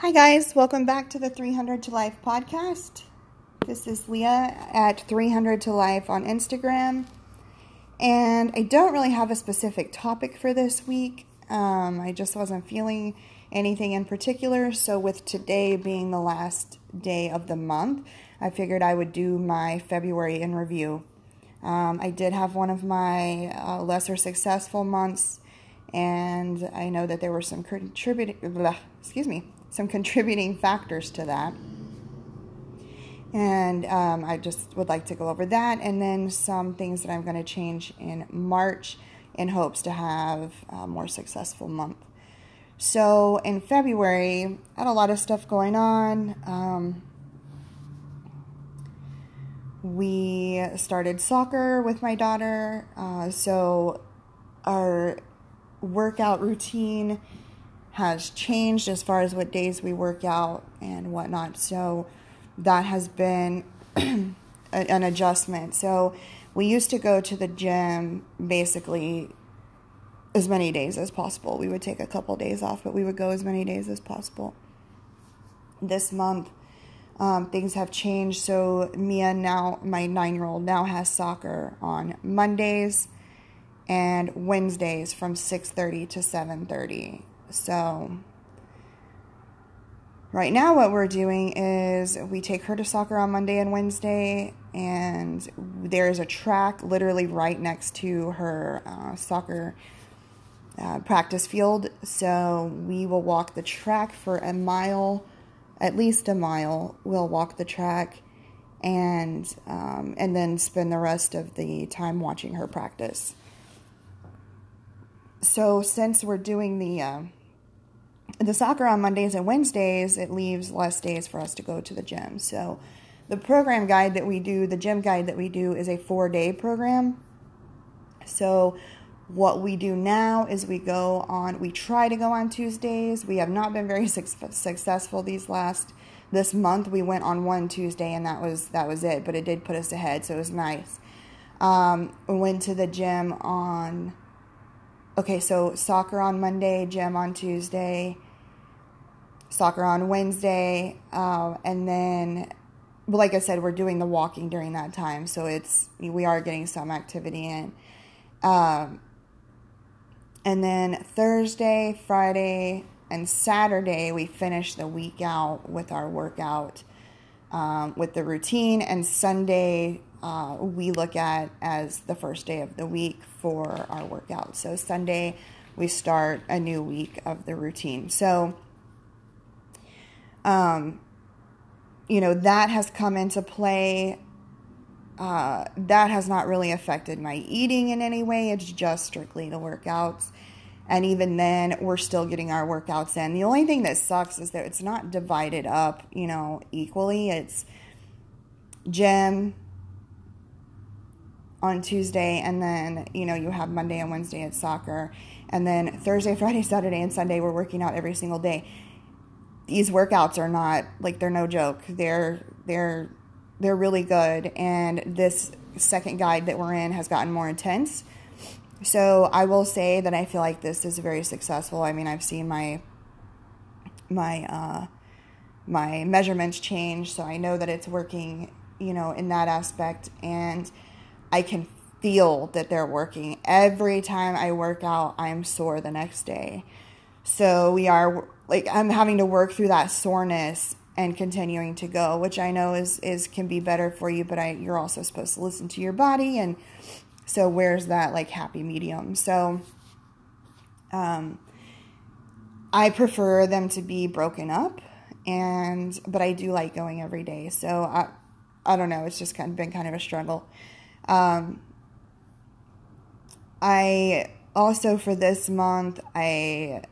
Hi, guys. Welcome back to the 300 to Life podcast. This is Leah at 300 to Life on Instagram. And I don't really have a specific topic for this week. Um, I just wasn't feeling anything in particular. So, with today being the last day of the month, I figured I would do my February in review. Um, I did have one of my uh, lesser successful months, and I know that there were some contributing, excuse me, some contributing factors to that. And um, I just would like to go over that, and then some things that I'm going to change in March in hopes to have a more successful month. So in February, I had a lot of stuff going on. Um, we started soccer with my daughter, uh, so our workout routine has changed as far as what days we work out and whatnot. So that has been an adjustment. So we used to go to the gym basically as many days as possible. We would take a couple days off, but we would go as many days as possible. This month, um, things have changed. So Mia now, my nine-year-old, now has soccer on Mondays and Wednesdays from 6:30 to 7:30. So right now what we're doing is we take her to soccer on Monday and Wednesday and there's a track literally right next to her uh, soccer uh, practice field. So we will walk the track for a mile, at least a mile. We'll walk the track and um, and then spend the rest of the time watching her practice. So since we're doing the uh, the soccer on Mondays and Wednesdays, it leaves less days for us to go to the gym. So the program guide that we do, the gym guide that we do, is a four day program. So what we do now is we go on, we try to go on Tuesdays. We have not been very su- successful these last this month. We went on one Tuesday and that was that was it, but it did put us ahead, so it was nice. Um, we went to the gym on okay, so soccer on Monday, gym on Tuesday, soccer on Wednesday, uh, and then, like I said, we're doing the walking during that time, so it's we are getting some activity in. Um, and then Thursday, Friday, and Saturday, we finish the week out with our workout, um, with the routine, and Sunday, uh, we look at as the first day of the week for our workout. So Sunday, we start a new week of the routine. So, um, you know, that has come into play. Uh, that has not really affected my eating in any way. It's just strictly the workouts. And even then, we're still getting our workouts in. The only thing that sucks is that it's not divided up, you know, equally. It's gym, on Tuesday, and then you know you have Monday and Wednesday at soccer, and then Thursday, Friday, Saturday, and Sunday we're working out every single day. These workouts are not like they're no joke. They're they're they're really good, and this second guide that we're in has gotten more intense. So I will say that I feel like this is very successful. I mean, I've seen my my uh, my measurements change, so I know that it's working. You know, in that aspect, and I can feel that they're working. Every time I work out, I'm sore the next day. So we are like I'm having to work through that soreness and continuing to go, which I know is is can be better for you, but I you're also supposed to listen to your body and so where's that like happy medium? So um I prefer them to be broken up and but I do like going every day. So I I don't know, it's just kind of been kind of a struggle. Um, I also for this month I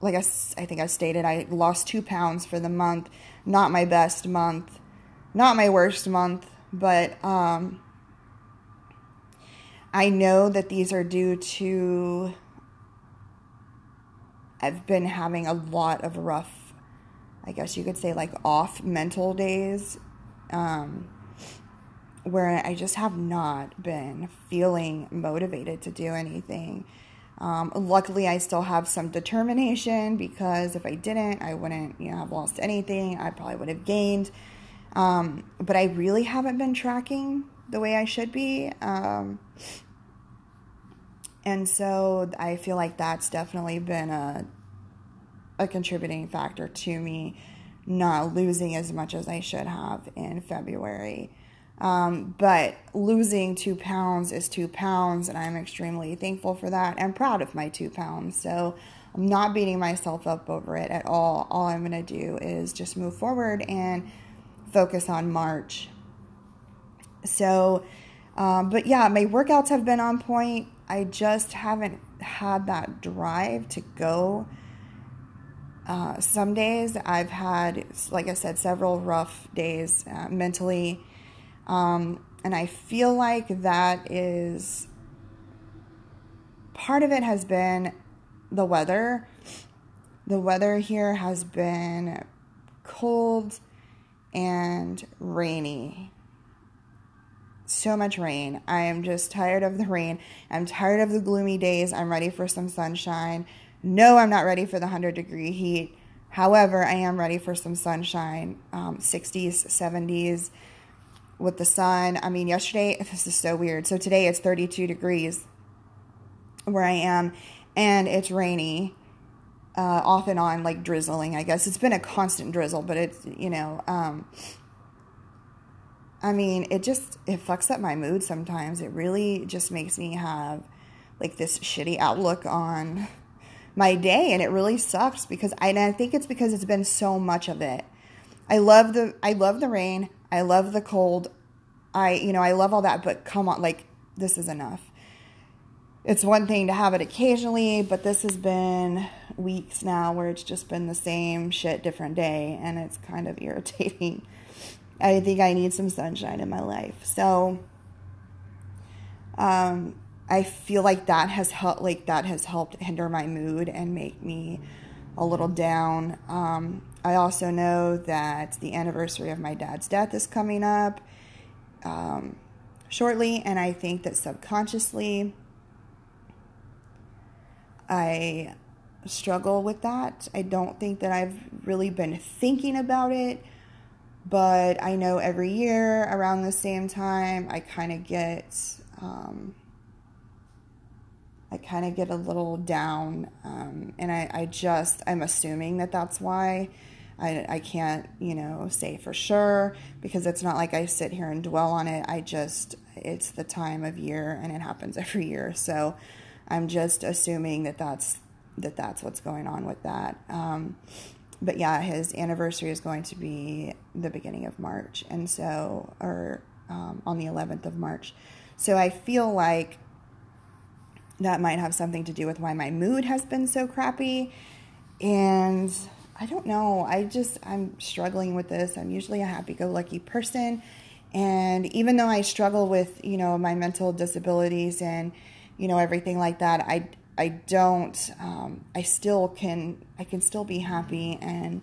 like I, I think I stated I lost two pounds for the month. Not my best month, not my worst month, but um, I know that these are due to. I've been having a lot of rough, I guess you could say, like off mental days. Um, where I just have not been feeling motivated to do anything. Um, luckily, I still have some determination because if I didn't, I wouldn't, you know, have lost anything. I probably would have gained. Um, but I really haven't been tracking the way I should be. Um, and so I feel like that's definitely been a a contributing factor to me not losing as much as I should have in February. Um, but losing two pounds is two pounds, and I'm extremely thankful for that and proud of my two pounds. So I'm not beating myself up over it at all. All I'm going to do is just move forward and focus on March. So, um, but yeah, my workouts have been on point. I just haven't had that drive to go. Uh, some days I've had, like I said, several rough days uh, mentally. Um, and I feel like that is part of it has been the weather. The weather here has been cold and rainy. So much rain. I am just tired of the rain. I'm tired of the gloomy days. I'm ready for some sunshine. No, I'm not ready for the 100 degree heat. However, I am ready for some sunshine, um, 60s, 70s with the sun. I mean, yesterday, this is so weird. So today it's 32 degrees where I am, and it's rainy uh, off and on, like drizzling, I guess. It's been a constant drizzle, but it's, you know, um, I mean, it just, it fucks up my mood sometimes. It really just makes me have like this shitty outlook on my day. And it really sucks because I, I think it's because it's been so much of it. I love the, I love the rain. I love the cold. I, you know, I love all that, but come on, like, this is enough it's one thing to have it occasionally, but this has been weeks now where it's just been the same shit, different day, and it's kind of irritating. I think I need some sunshine in my life. So, um, I feel like that has helped, like that has helped hinder my mood and make me a little down. Um, I also know that the anniversary of my dad's death is coming up um, shortly, and I think that subconsciously I struggle with that. I don't think that I've really been thinking about it, but I know every year around the same time, I kind of get, um, I kind of get a little down, um, and I, I just, I'm assuming that that's why. I, I can't, you know, say for sure because it's not like I sit here and dwell on it. I just, it's the time of year and it happens every year. So, I'm just assuming that that's that that's what's going on with that. Um, but yeah, his anniversary is going to be the beginning of March, and so or um, on the 11th of March. So I feel like that might have something to do with why my mood has been so crappy, and I don't know. I just I'm struggling with this. I'm usually a happy-go-lucky person, and even though I struggle with you know my mental disabilities and you know, everything like that. I, I don't, um, I still can, I can still be happy and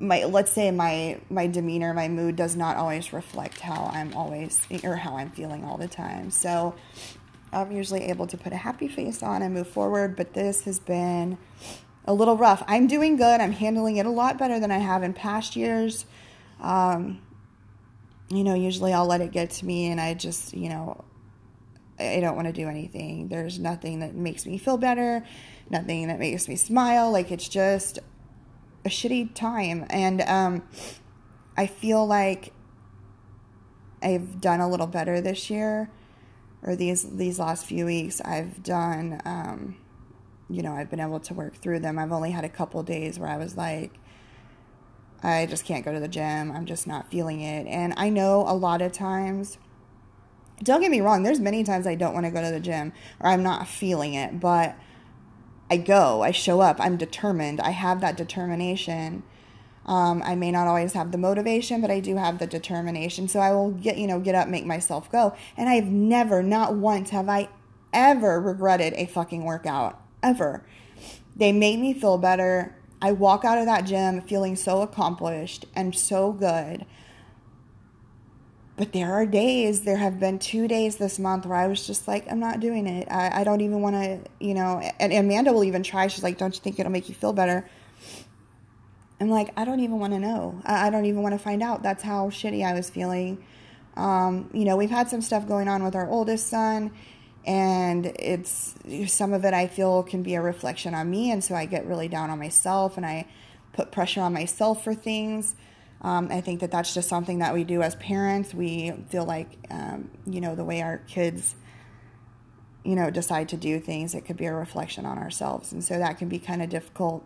my, let's say my, my demeanor, my mood does not always reflect how I'm always, or how I'm feeling all the time. So I'm usually able to put a happy face on and move forward, but this has been a little rough. I'm doing good. I'm handling it a lot better than I have in past years. Um, you know, usually I'll let it get to me and I just, you know, I don't want to do anything. There's nothing that makes me feel better, nothing that makes me smile. Like it's just a shitty time. And um, I feel like I've done a little better this year or these these last few weeks. I've done um, you know, I've been able to work through them. I've only had a couple days where I was like I just can't go to the gym. I'm just not feeling it. And I know a lot of times don't get me wrong, there's many times I don't want to go to the gym or I'm not feeling it, but I go, I show up, I'm determined, I have that determination. Um, I may not always have the motivation, but I do have the determination. So I will get, you know, get up, make myself go. And I've never, not once, have I ever regretted a fucking workout. Ever. They made me feel better. I walk out of that gym feeling so accomplished and so good but there are days, there have been two days this month where I was just like, I'm not doing it. I, I don't even want to, you know, and, and Amanda will even try. She's like, don't you think it'll make you feel better? I'm like, I don't even want to know. I, I don't even want to find out. That's how shitty I was feeling. Um, you know, we've had some stuff going on with our oldest son, and it's some of it I feel can be a reflection on me, and so I get really down on myself and I put pressure on myself for things. Um, I think that that's just something that we do as parents. We feel like, um, you know, the way our kids, you know, decide to do things, it could be a reflection on ourselves. And so that can be kind of difficult.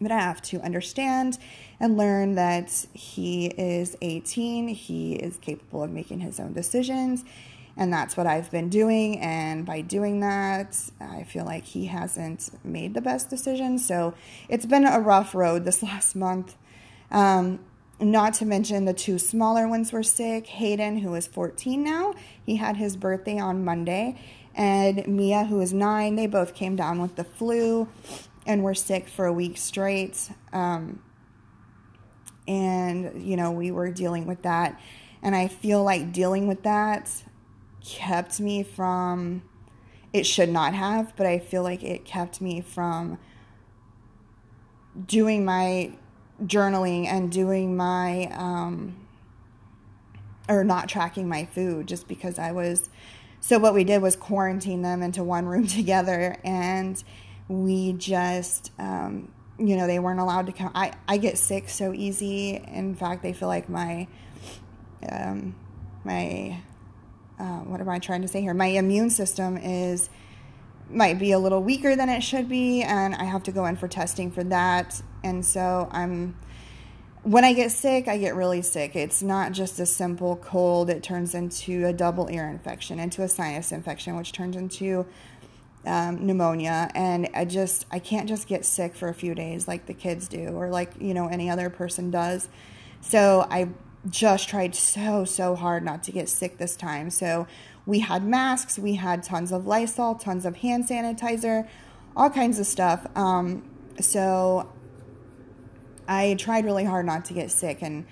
But I have to understand and learn that he is 18, he is capable of making his own decisions. And that's what I've been doing. And by doing that, I feel like he hasn't made the best decision. So it's been a rough road this last month. Um, not to mention the two smaller ones were sick. Hayden, who is 14 now, he had his birthday on Monday. And Mia, who is nine, they both came down with the flu and were sick for a week straight. Um, and, you know, we were dealing with that. And I feel like dealing with that kept me from, it should not have, but I feel like it kept me from doing my journaling and doing my um, or not tracking my food just because I was so what we did was quarantine them into one room together and we just um, you know they weren't allowed to come. I, I get sick so easy. In fact they feel like my um, my uh, what am I trying to say here? My immune system is might be a little weaker than it should be and I have to go in for testing for that and so I'm when I get sick, I get really sick. It's not just a simple cold, it turns into a double ear infection, into a sinus infection, which turns into um, pneumonia. And I just, I can't just get sick for a few days like the kids do or like, you know, any other person does. So I just tried so, so hard not to get sick this time. So we had masks, we had tons of Lysol, tons of hand sanitizer, all kinds of stuff. Um, so I tried really hard not to get sick. And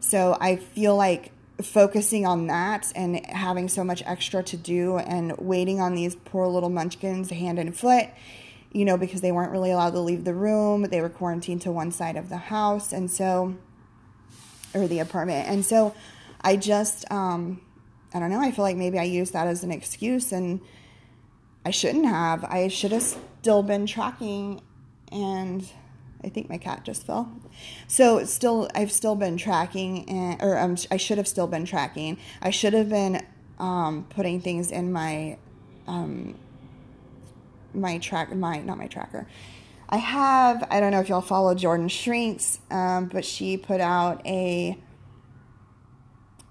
so I feel like focusing on that and having so much extra to do and waiting on these poor little munchkins hand and foot, you know, because they weren't really allowed to leave the room. They were quarantined to one side of the house. And so, or the apartment. And so I just, um, I don't know, I feel like maybe I used that as an excuse and I shouldn't have. I should have still been tracking and I think my cat just fell. So still, I've still been tracking, and or um, I should have still been tracking. I should have been um, putting things in my um, my track, my not my tracker. I have. I don't know if y'all follow Jordan Shrinks, um, but she put out a.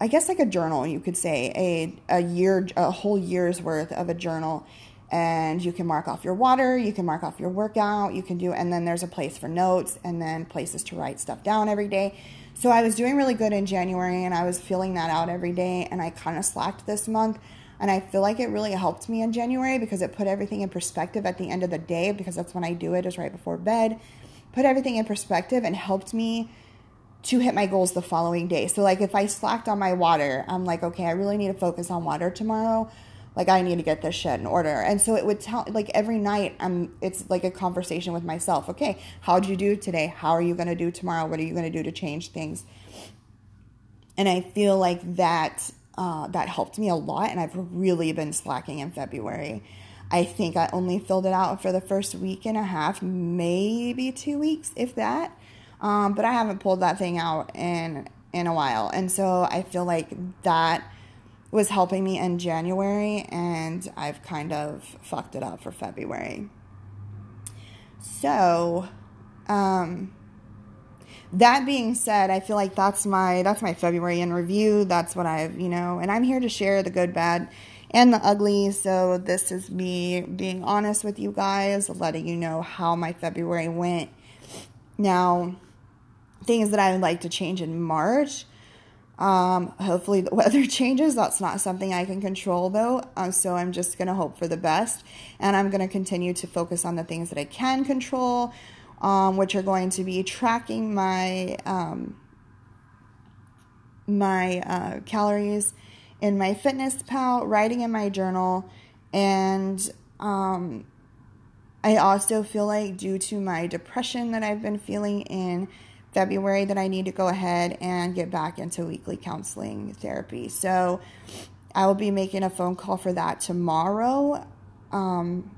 I guess like a journal, you could say a a year, a whole year's worth of a journal and you can mark off your water, you can mark off your workout, you can do, and then there's a place for notes and then places to write stuff down every day. So I was doing really good in January and I was filling that out every day, and I kind of slacked this month. And I feel like it really helped me in January because it put everything in perspective at the end of the day because that's when I do it, is right before bed. Put everything in perspective and helped me to hit my goals the following day. So, like, if I slacked on my water, I'm like, okay, I really need to focus on water tomorrow like I need to get this shit in order. And so it would tell like every night I'm it's like a conversation with myself. Okay, how'd you do today? How are you gonna do tomorrow? What are you gonna do to change things? And I feel like that uh, that helped me a lot and I've really been slacking in February. I think I only filled it out for the first week and a half, maybe two weeks, if that. Um, but I haven't pulled that thing out in in a while. And so I feel like that was helping me in January, and I've kind of fucked it up for February. So, um, that being said, I feel like that's my that's my February in review. That's what I've you know, and I'm here to share the good, bad, and the ugly. So this is me being honest with you guys, letting you know how my February went. Now, things that I would like to change in March. Um, hopefully the weather changes. That's not something I can control though. Um, so I'm just going to hope for the best. And I'm going to continue to focus on the things that I can control, um, which are going to be tracking my, um, my uh, calories in MyFitnessPal, writing in my journal, and um, I also feel like due to my depression that I've been feeling in February that I need to go ahead and get back into weekly counseling therapy. So I will be making a phone call for that tomorrow um,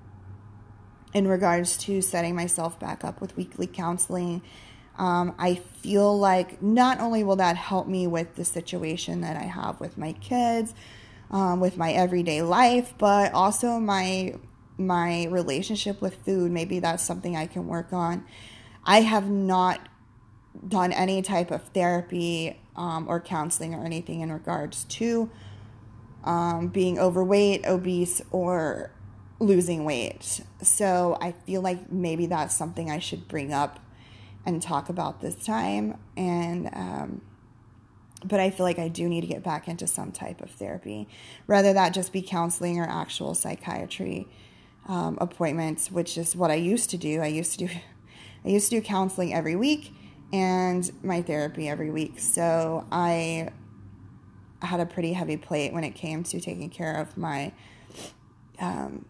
in regards to setting myself back up with weekly counseling. Um, I feel like not only will that help me with the situation that I have with my kids, um, with my everyday life, but also my my relationship with food. Maybe that's something I can work on. I have not done any type of therapy um, or counseling or anything in regards to um, being overweight, obese, or losing weight. So I feel like maybe that's something I should bring up and talk about this time. And, um, but I feel like I do need to get back into some type of therapy, rather that just be counseling or actual psychiatry um, appointments, which is what I used to do. I used to do, I used to do counseling every week and my therapy every week. So I had a pretty heavy plate when it came to taking care of my um,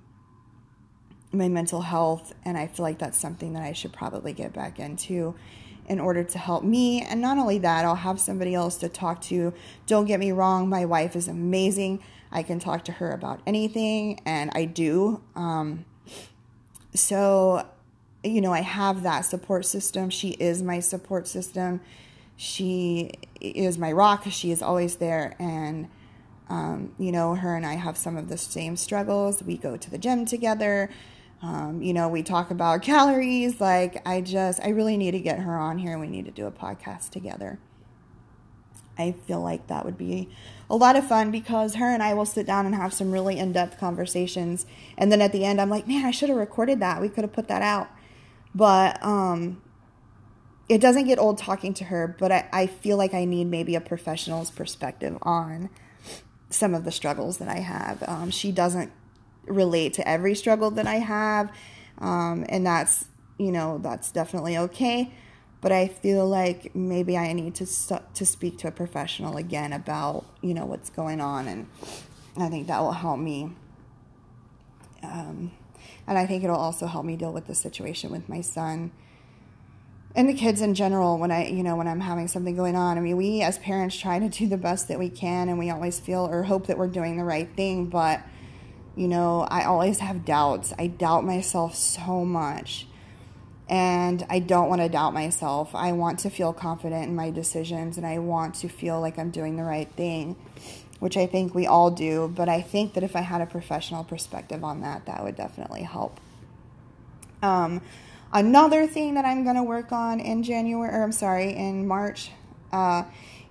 my mental health, and I feel like that's something that I should probably get back into in order to help me. And not only that, I'll have somebody else to talk to. Don't get me wrong, my wife is amazing. I can talk to her about anything, and I do. Um, so, you know, I have that support system. She is my support system. She is my rock. She is always there. And, um, you know, her and I have some of the same struggles. We go to the gym together. Um, you know, we talk about calories. Like, I just, I really need to get her on here and we need to do a podcast together. I feel like that would be a lot of fun because her and I will sit down and have some really in depth conversations. And then at the end, I'm like, man, I should have recorded that. We could have put that out. But um, it doesn't get old talking to her, but I, I feel like I need maybe a professional's perspective on some of the struggles that I have. Um, she doesn't relate to every struggle that I have. Um, and that's, you know, that's definitely okay. But I feel like maybe I need to st- to speak to a professional again about, you know, what's going on. And I think that will help me. Um, and I think it'll also help me deal with the situation with my son and the kids in general when i you know when i'm having something going on i mean we as parents try to do the best that we can and we always feel or hope that we're doing the right thing but you know, I always have doubts. I doubt myself so much. And I don't want to doubt myself. I want to feel confident in my decisions and I want to feel like I'm doing the right thing, which I think we all do. But I think that if I had a professional perspective on that, that would definitely help. Um, another thing that I'm going to work on in January, or I'm sorry, in March, uh,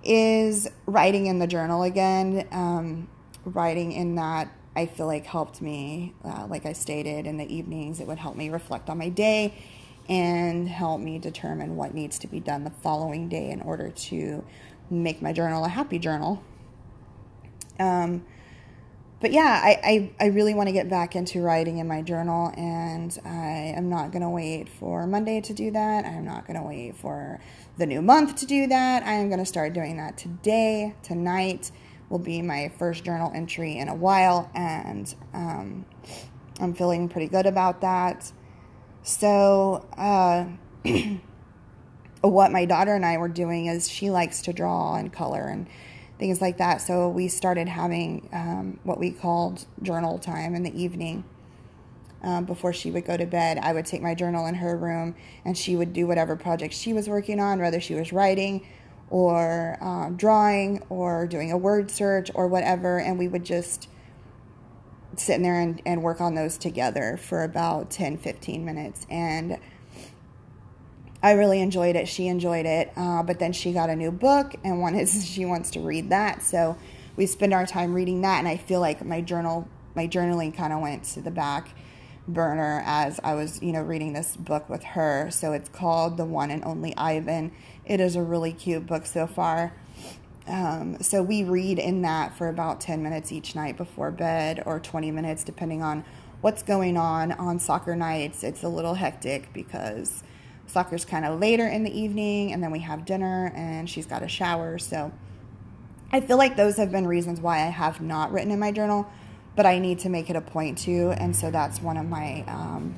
is writing in the journal again. Um, writing in that I feel like helped me, uh, like I stated in the evenings, it would help me reflect on my day and help me determine what needs to be done the following day in order to make my journal a happy journal. Um, but yeah, I, I, I really want to get back into writing in my journal, and I am not going to wait for Monday to do that. I'm not going to wait for the new month to do that. I am going to start doing that today, tonight will be my first journal entry in a while, and um, I'm feeling pretty good about that. So, uh, what my daughter and I were doing is she likes to draw and color and things like that. So, we started having um, what we called journal time in the evening. Um, before she would go to bed, I would take my journal in her room and she would do whatever project she was working on, whether she was writing or uh, drawing or doing a word search or whatever, and we would just sit in there and, and work on those together for about 10 15 minutes. And I really enjoyed it. She enjoyed it. Uh, but then she got a new book and wanted she wants to read that. So we spend our time reading that and I feel like my journal my journaling kind of went to the back burner as I was, you know, reading this book with her. So it's called The One and Only Ivan. It is a really cute book so far. Um, so we read in that for about 10 minutes each night before bed or 20 minutes depending on what's going on on soccer nights. It's a little hectic because soccer's kind of later in the evening and then we have dinner and she's got a shower. So I feel like those have been reasons why I have not written in my journal, but I need to make it a point to, and so that's one of my um,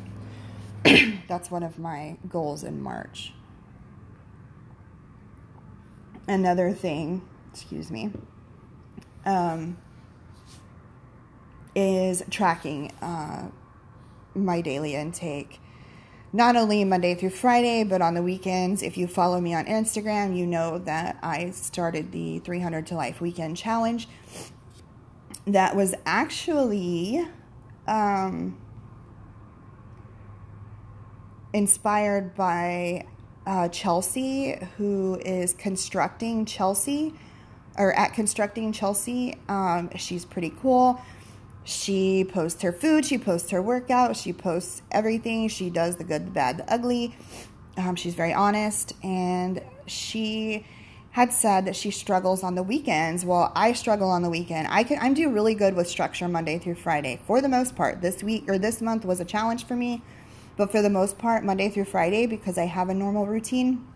that's one of my goals in March. Another thing, excuse me, um, is tracking uh, my daily intake not only Monday through Friday, but on the weekends. If you follow me on Instagram, you know that I started the 300 to Life Weekend Challenge. That was actually um, inspired by uh, Chelsea, who is constructing Chelsea, or at constructing Chelsea. Um, she's pretty cool. She posts her food, she posts her workout, she posts everything. She does the good, the bad, the ugly. Um, she's very honest, and she had said that she struggles on the weekends. Well, I struggle on the weekend. I can I'm do really good with structure Monday through Friday for the most part. This week or this month was a challenge for me, but for the most part, Monday through Friday because I have a normal routine.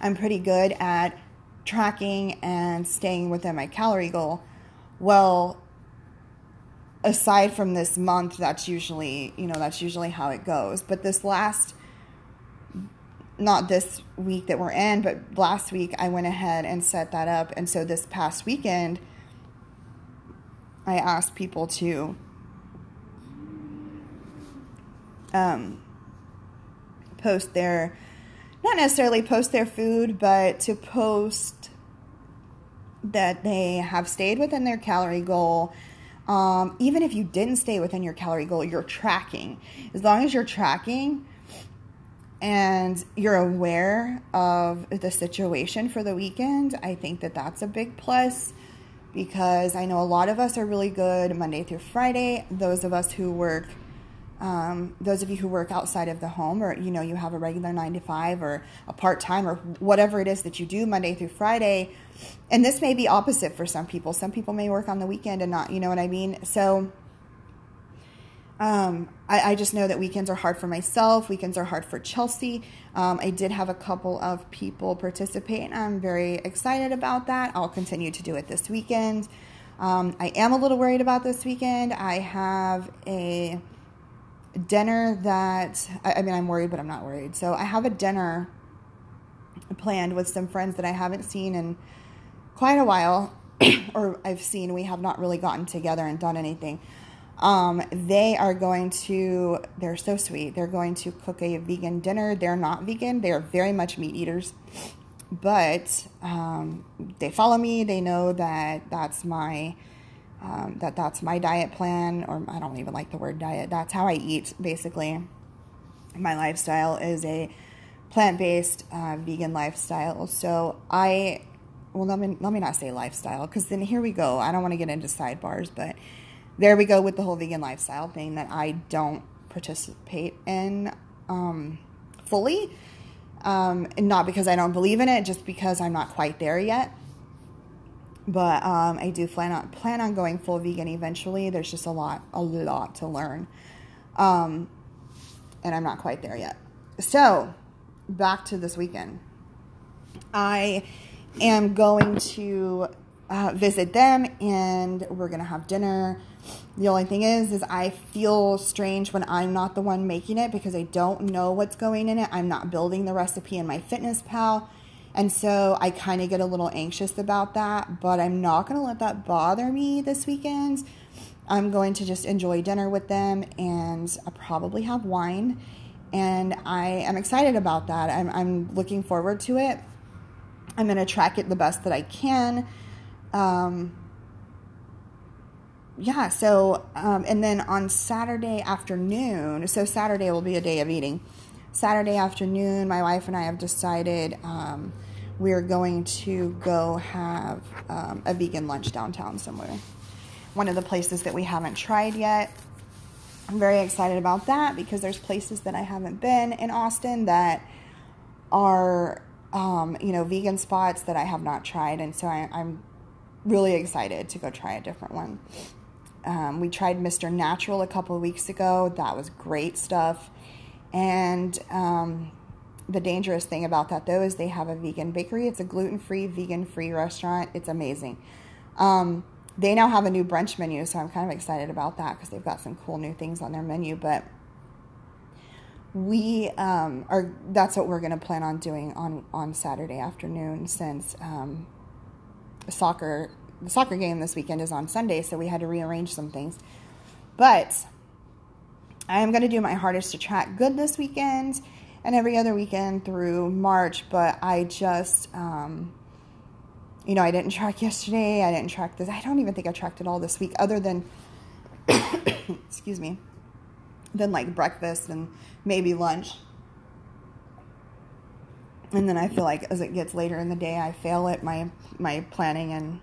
I'm pretty good at tracking and staying within my calorie goal. Well, aside from this month, that's usually, you know, that's usually how it goes. But this last, not this week that we're in, but last week, I went ahead and set that up. And so this past weekend, I asked people to um, post their, not necessarily post their food, but to post that they have stayed within their calorie goal um, even if you didn't stay within your calorie goal, you're tracking. As long as you're tracking and you're aware of the situation for the weekend, I think that that's a big plus because I know a lot of us are really good Monday through Friday. Those of us who work um, those of you who work outside of the home or you know you have a regular nine to five or a part-time or whatever it is that you do monday through friday and this may be opposite for some people. Some people may work on the weekend and not you know what i mean? So um, I, I, just know that weekends are hard for myself. Weekends are hard for chelsea. Um, i did have a couple of people participate and i'm very excited about that. I'll continue to do it this weekend. Um, i am a little worried about this weekend. I have a dinner that I, I mean I'm worried, but I'm not worried. So I have a dinner planned with some friends that I haven't seen in quite a while, or I've seen. We have not really gotten together and done anything. Um, they are going to, they're so sweet. They're going to cook a vegan dinner. They're not vegan, they are very much meat eaters. But um, they follow me, they know that that's my um, that that's my diet plan, or I don't even like the word diet. That's how I eat, basically. My lifestyle is a plant based uh, vegan lifestyle. So I, well, let me, let me not say lifestyle, because then here we go. I don't want to get into sidebars, but there we go with the whole vegan lifestyle thing that I don't participate in um, fully. Um, not because I don't believe in it, just because I'm not quite there yet but um, I do plan on plan on going full vegan eventually. There's just a lot, a lot to learn, um, and I'm not quite there yet. So, back to this weekend. I am going to uh, visit them, and we're gonna have dinner. The only thing is, is I feel strange when I'm not the one making it because I don't know what's going in it. I'm not building the recipe in MyFitnessPal. And so I kind of get a little anxious about that, but I'm not going to let that bother me this weekend. I'm going to just enjoy dinner with them and I'll probably have wine. And I am excited about that. I'm, I'm looking forward to it. I'm going to track it the best that I can. Um, yeah, so, um, and then on Saturday afternoon, so Saturday will be a day of eating. Saturday afternoon, my wife and I have decided um, we're going to go have um, a vegan lunch downtown somewhere. One of the places that we haven't tried yet. I'm very excited about that because there's places that I haven't been in Austin that are, um, you know, vegan spots that I have not tried. And so I, am really excited to go try a different one. Um, we tried Mr. Natural a couple weeks ago. That was great stuff. And um, the dangerous thing about that though is they have a vegan bakery. It's a gluten free, vegan free restaurant. It's amazing. Um, they now have a new brunch menu, so I'm kind of excited about that because they've got some cool new things on their menu. But we um, are that's what we're going to plan on doing on on Saturday afternoon since um, soccer the soccer game this weekend is on Sunday, so we had to rearrange some things. But I am going to do my hardest to track good this weekend and every other weekend through March. But I just, um, you know, I didn't track yesterday. I didn't track this. I don't even think I tracked it all this week, other than, excuse me, than like breakfast and maybe lunch. And then I feel like as it gets later in the day, I fail at my my planning and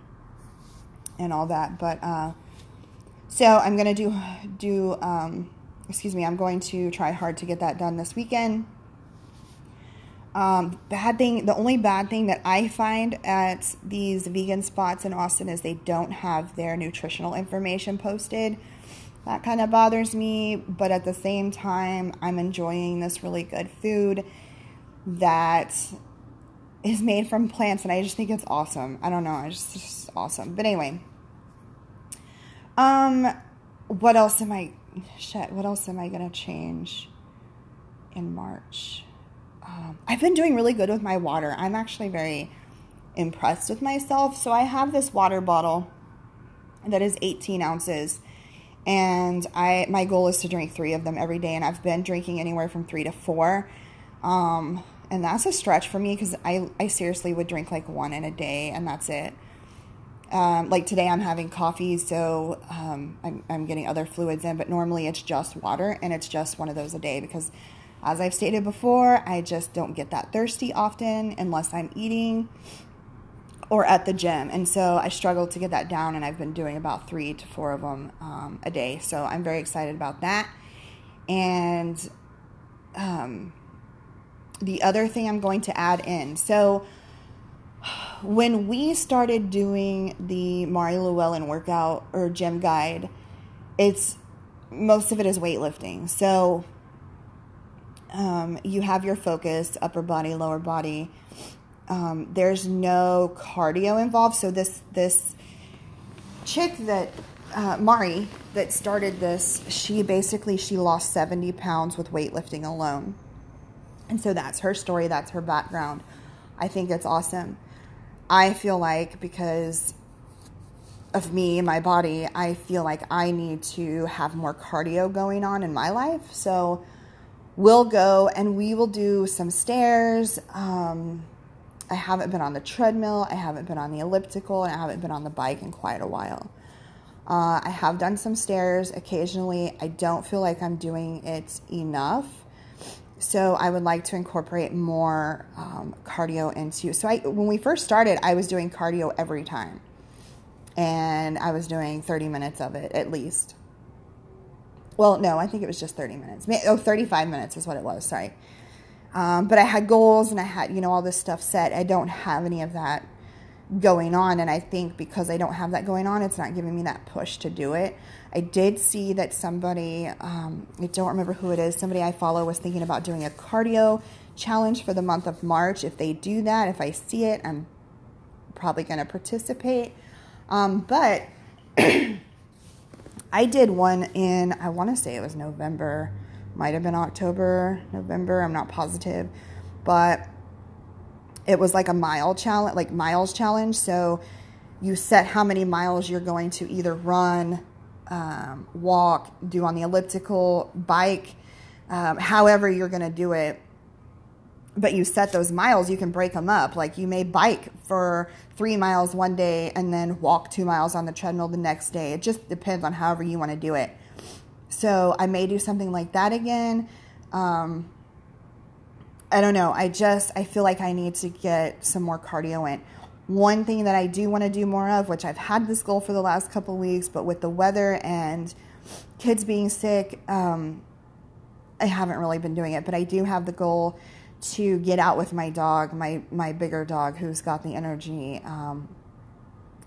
and all that. But uh, so I'm gonna do do um, excuse me. I'm going to try hard to get that done this weekend. Um, bad thing, the only bad thing that I find at these vegan spots in Austin is they don't have their nutritional information posted. That kind of bothers me, but at the same time, I'm enjoying this really good food that is made from plants, and I just think it's awesome. I don't know, it's just awesome. But anyway, um, what else am I? Shit, what else am I gonna change in March? Um, I've been doing really good with my water. I'm actually very impressed with myself. So I have this water bottle that is 18 ounces and I my goal is to drink three of them every day, and I've been drinking anywhere from three to four, um, and that's a stretch for me because I I seriously would drink like one in a day, and that's it. Um, like today, I'm having coffee, so um, I'm I'm getting other fluids in, but normally it's just water, and it's just one of those a day because as I've stated before, I just don't get that thirsty often unless I'm eating or at the gym. And so I struggled to get that down, and I've been doing about three to four of them um, a day. So I'm very excited about that. And um, the other thing I'm going to add in so when we started doing the Mari Llewellyn workout or gym guide, it's most of it is weightlifting. So um, you have your focus, upper body, lower body. Um, there's no cardio involved. So this this chick that uh, Mari that started this, she basically she lost 70 pounds with weightlifting alone, and so that's her story. That's her background. I think it's awesome. I feel like because of me, and my body, I feel like I need to have more cardio going on in my life. So we'll go and we will do some stairs. Um, I haven't been on the treadmill, I haven't been on the elliptical, and I haven't been on the bike in quite a while. Uh, I have done some stairs occasionally. I don't feel like I'm doing it enough. So I would like to incorporate more um, cardio into. So I, when we first started, I was doing cardio every time, and I was doing 30 minutes of it at least. Well, no, I think it was just 30 minutes. Oh, 35 minutes is what it was. Sorry. Um, but I had goals and I had, you know, all this stuff set. I don't have any of that going on. And I think because I don't have that going on, it's not giving me that push to do it. I did see that somebody, um, I don't remember who it is, somebody I follow was thinking about doing a cardio challenge for the month of March. If they do that, if I see it, I'm probably going to participate. Um, but I did one in, I want to say it was November, might have been October, November, I'm not positive, but it was like a mile challenge, like miles challenge. So you set how many miles you're going to either run, um, walk, do on the elliptical, bike, um, however you're going to do it but you set those miles, you can break them up. Like you may bike for three miles one day and then walk two miles on the treadmill the next day. It just depends on however you want to do it. So I may do something like that again. Um, I don't know. I just, I feel like I need to get some more cardio in. One thing that I do want to do more of, which I've had this goal for the last couple weeks, but with the weather and kids being sick, um, I haven't really been doing it. But I do have the goal to get out with my dog, my my bigger dog, who's got the energy. Um,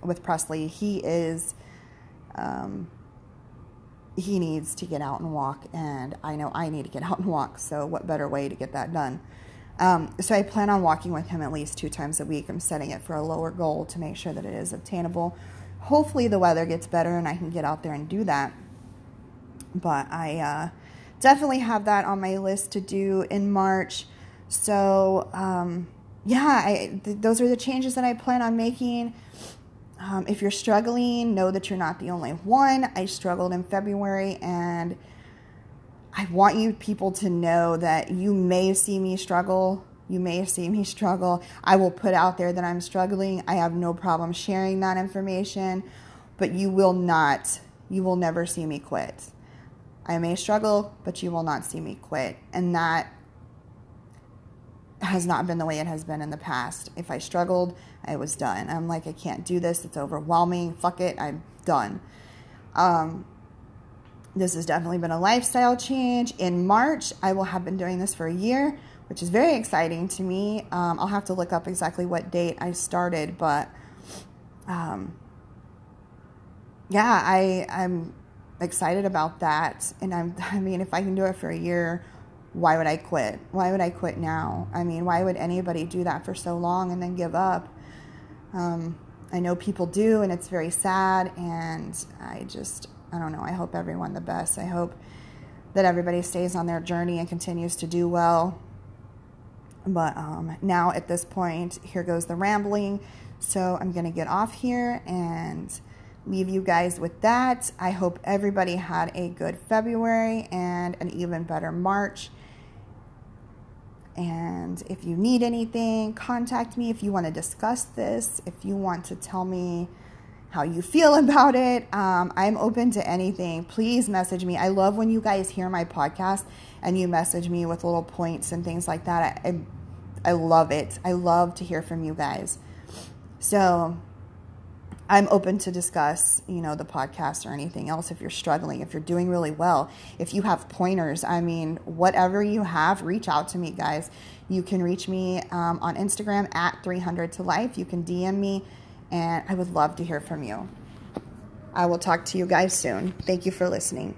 with Presley, he is. Um, he needs to get out and walk, and I know I need to get out and walk. So, what better way to get that done? Um, so I plan on walking with him at least two times a week. I'm setting it for a lower goal to make sure that it is obtainable. Hopefully, the weather gets better and I can get out there and do that. But I uh, definitely have that on my list to do in March. So, um, yeah, I, th- those are the changes that I plan on making. Um, if you're struggling, know that you're not the only one. I struggled in February, and I want you people to know that you may see me struggle. You may see me struggle. I will put out there that I'm struggling. I have no problem sharing that information, but you will not, you will never see me quit. I may struggle, but you will not see me quit. And that has not been the way it has been in the past. If I struggled, I was done. I'm like, I can't do this. It's overwhelming. Fuck it. I'm done. Um, this has definitely been a lifestyle change. In March, I will have been doing this for a year, which is very exciting to me. Um, I'll have to look up exactly what date I started, but um, yeah, I, I'm excited about that. And I'm, I mean, if I can do it for a year, why would I quit? Why would I quit now? I mean, why would anybody do that for so long and then give up? Um, I know people do, and it's very sad. And I just, I don't know. I hope everyone the best. I hope that everybody stays on their journey and continues to do well. But um, now at this point, here goes the rambling. So I'm going to get off here and leave you guys with that. I hope everybody had a good February and an even better March. And if you need anything, contact me if you want to discuss this, if you want to tell me how you feel about it. Um, I'm open to anything. Please message me. I love when you guys hear my podcast and you message me with little points and things like that. I, I, I love it. I love to hear from you guys. So I'm open to discuss, you know, the podcast or anything else if you're struggling, if you're doing really well, if you have pointers. I mean, whatever you have, reach out to me, guys. You can reach me um, on Instagram at 300 to life. You can DM me, and I would love to hear from you. I will talk to you guys soon. Thank you for listening.